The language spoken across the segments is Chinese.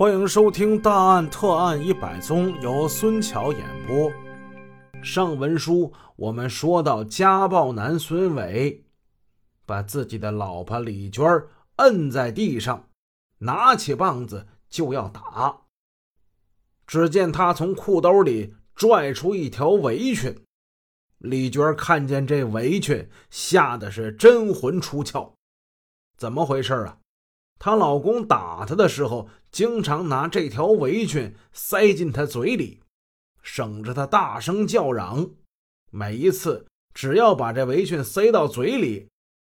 欢迎收听《大案特案一百宗》，由孙桥演播。上文书我们说到，家暴男孙伟把自己的老婆李娟摁在地上，拿起棒子就要打。只见他从裤兜里拽出一条围裙，李娟看见这围裙，吓得是真魂出窍。怎么回事啊？她老公打她的时候，经常拿这条围裙塞进她嘴里，省着她大声叫嚷。每一次只要把这围裙塞到嘴里，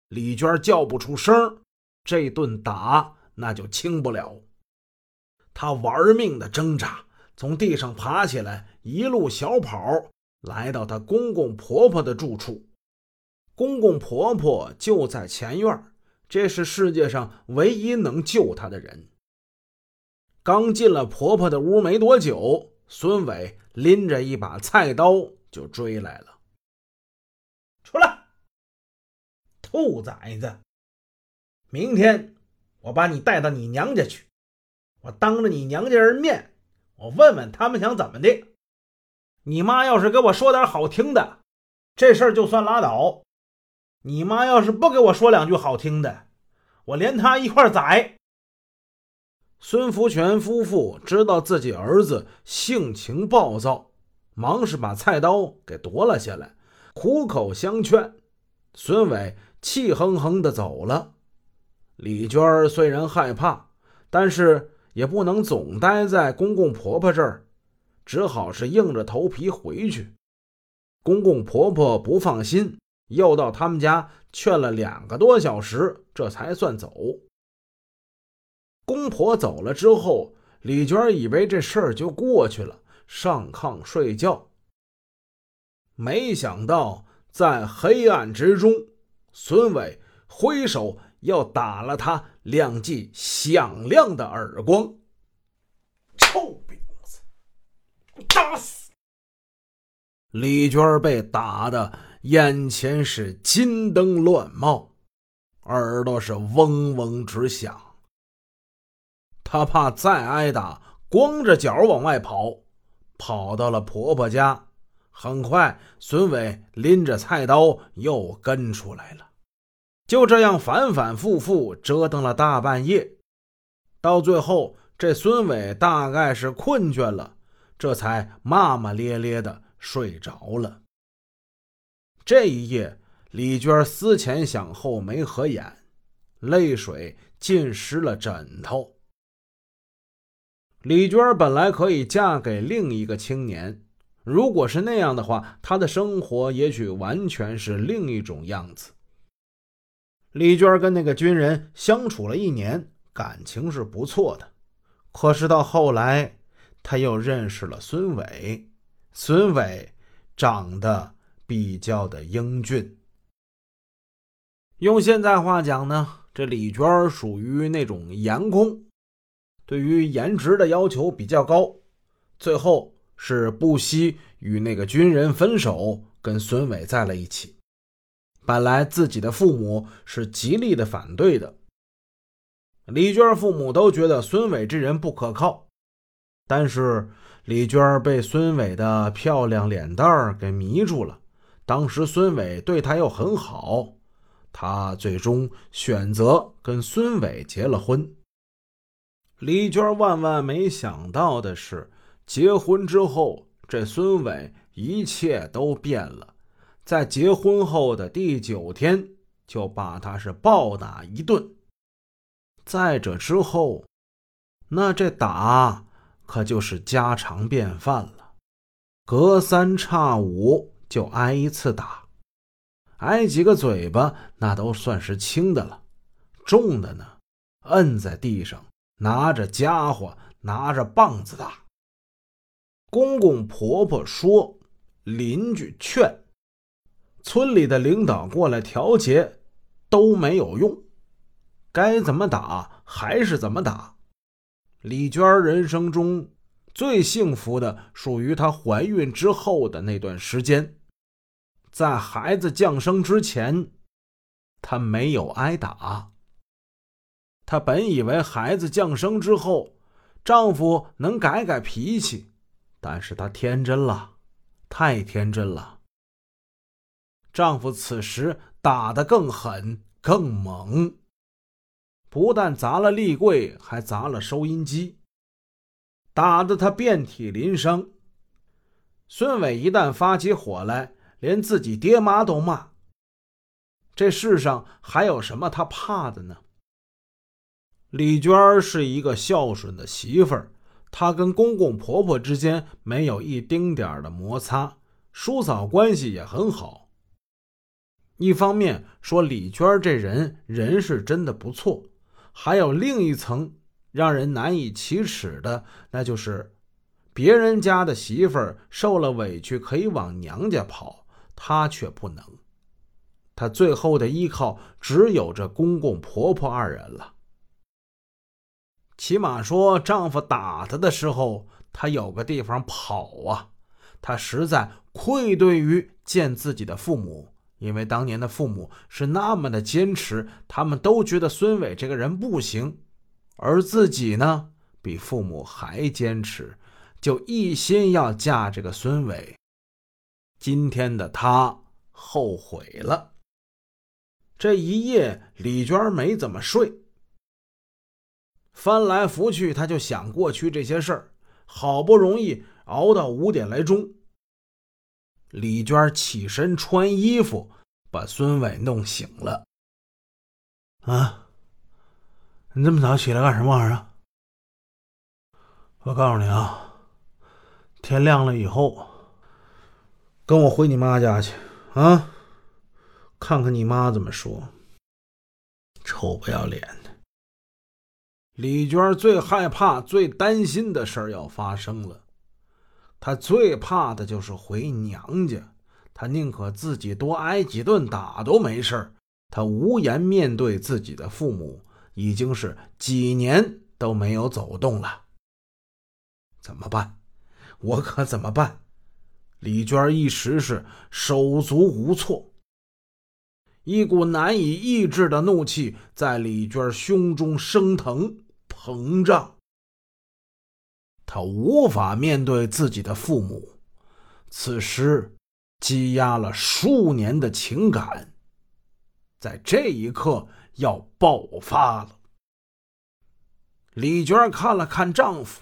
李娟叫不出声，这顿打那就轻不了。她玩命的挣扎，从地上爬起来，一路小跑来到她公公婆婆的住处。公公婆婆就在前院。这是世界上唯一能救她的人。刚进了婆婆的屋没多久，孙伟拎着一把菜刀就追来了。出来，兔崽子！明天我把你带到你娘家去，我当着你娘家人面，我问问他们想怎么的。你妈要是给我说点好听的，这事儿就算拉倒。你妈要是不给我说两句好听的，我连他一块宰。孙福全夫妇知道自己儿子性情暴躁，忙是把菜刀给夺了下来，苦口相劝。孙伟气哼哼的走了。李娟虽然害怕，但是也不能总待在公公婆婆这儿，只好是硬着头皮回去。公公婆婆不放心。又到他们家劝了两个多小时，这才算走。公婆走了之后，李娟以为这事儿就过去了，上炕睡觉。没想到在黑暗之中，孙伟挥手要打了他两记响亮的耳光。臭婊子，打死！李娟被打的。眼前是金灯乱冒，耳朵是嗡嗡直响。他怕再挨打，光着脚往外跑，跑到了婆婆家。很快，孙伟拎着菜刀又跟出来了。就这样反反复复折腾了大半夜，到最后，这孙伟大概是困倦了，这才骂骂咧咧的睡着了。这一夜，李娟思前想后没合眼，泪水浸湿了枕头。李娟本来可以嫁给另一个青年，如果是那样的话，她的生活也许完全是另一种样子。李娟跟那个军人相处了一年，感情是不错的。可是到后来，她又认识了孙伟，孙伟长得……比较的英俊，用现在话讲呢，这李娟属于那种颜控，对于颜值的要求比较高。最后是不惜与那个军人分手，跟孙伟在了一起。本来自己的父母是极力的反对的，李娟父母都觉得孙伟这人不可靠，但是李娟被孙伟的漂亮脸蛋儿给迷住了。当时孙伟对她又很好，她最终选择跟孙伟结了婚。李娟万万没想到的是，结婚之后，这孙伟一切都变了。在结婚后的第九天，就把她是暴打一顿。再者之后，那这打可就是家常便饭了，隔三差五。就挨一次打，挨几个嘴巴那都算是轻的了，重的呢，摁在地上，拿着家伙，拿着棒子打。公公婆婆说，邻居劝，村里的领导过来调节，都没有用，该怎么打还是怎么打。李娟人生中最幸福的，属于她怀孕之后的那段时间。在孩子降生之前，他没有挨打。他本以为孩子降生之后，丈夫能改改脾气，但是她天真了，太天真了。丈夫此时打得更狠、更猛，不但砸了立柜，还砸了收音机，打得她遍体鳞伤。孙伟一旦发起火来，连自己爹妈都骂。这世上还有什么他怕的呢？李娟是一个孝顺的媳妇儿，她跟公公婆婆之间没有一丁点的摩擦，叔嫂关系也很好。一方面说李娟这人人是真的不错，还有另一层让人难以启齿的，那就是别人家的媳妇儿受了委屈可以往娘家跑，她却不能。她最后的依靠只有这公公婆婆二人了。起码说，丈夫打她的时候，她有个地方跑啊！她实在愧对于见自己的父母。因为当年的父母是那么的坚持，他们都觉得孙伟这个人不行，而自己呢比父母还坚持，就一心要嫁这个孙伟。今天的他后悔了。这一夜，李娟没怎么睡，翻来覆去，她就想过去这些事儿。好不容易熬到五点来钟。李娟起身穿衣服，把孙伟弄醒了。啊，你这么早起来干什么玩意儿？我告诉你啊，天亮了以后，跟我回你妈家去啊，看看你妈怎么说。臭不要脸的！李娟最害怕、最担心的事要发生了。她最怕的就是回娘家，她宁可自己多挨几顿打都没事她无颜面对自己的父母，已经是几年都没有走动了。怎么办？我可怎么办？李娟一时是手足无措，一股难以抑制的怒气在李娟胸中升腾膨胀。他无法面对自己的父母，此时积压了数年的情感，在这一刻要爆发了。李娟看了看丈夫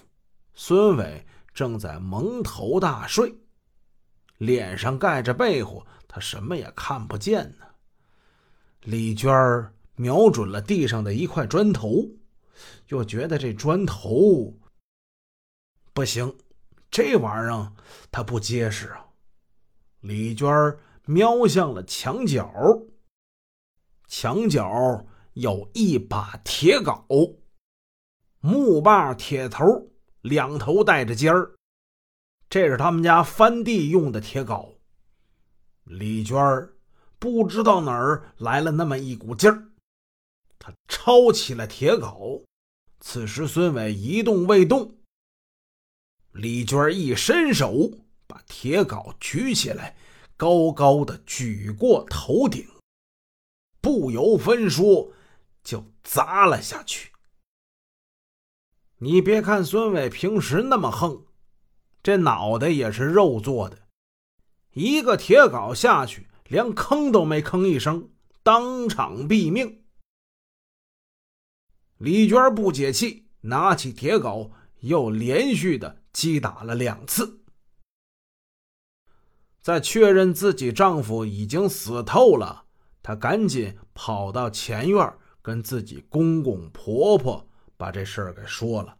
孙伟，正在蒙头大睡，脸上盖着被乎，他什么也看不见呢。李娟瞄准了地上的一块砖头，又觉得这砖头。不行，这玩意儿它不结实啊！李娟瞄向了墙角，墙角有一把铁镐，木把铁头，两头带着尖儿，这是他们家翻地用的铁镐。李娟不知道哪儿来了那么一股劲儿，他抄起了铁镐。此时孙伟一动未动。李娟一伸手，把铁镐举起来，高高的举过头顶，不由分说就砸了下去。你别看孙伟平时那么横，这脑袋也是肉做的，一个铁镐下去，连吭都没吭一声，当场毙命。李娟不解气，拿起铁镐，又连续的。击打了两次，在确认自己丈夫已经死透了，她赶紧跑到前院，跟自己公公婆婆把这事儿给说了。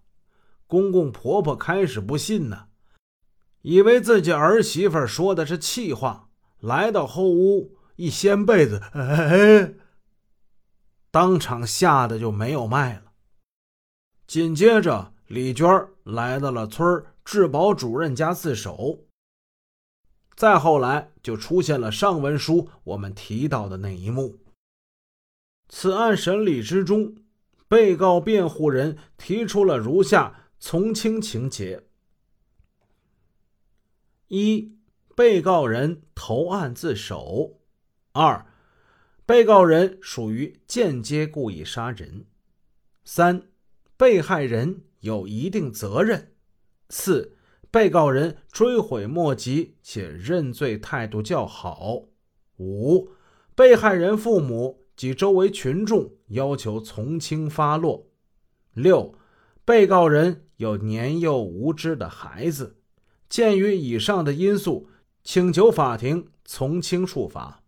公公婆婆开始不信呢，以为自己儿媳妇说的是气话，来到后屋一掀被子，哎，当场吓得就没有脉了。紧接着。李娟来到了村治保主任家自首。再后来，就出现了上文书我们提到的那一幕。此案审理之中，被告辩护人提出了如下从轻情节：一、被告人投案自首；二、被告人属于间接故意杀人；三、被害人。有一定责任。四、被告人追悔莫及且认罪态度较好。五、被害人父母及周围群众要求从轻发落。六、被告人有年幼无知的孩子。鉴于以上的因素，请求法庭从轻处罚。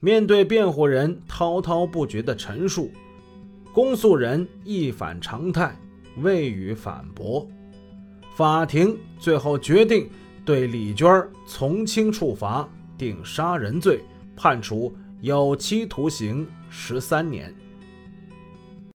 面对辩护人滔滔不绝的陈述，公诉人一反常态，未予反驳。法庭最后决定对李娟从轻处罚，定杀人罪，判处有期徒刑十三年。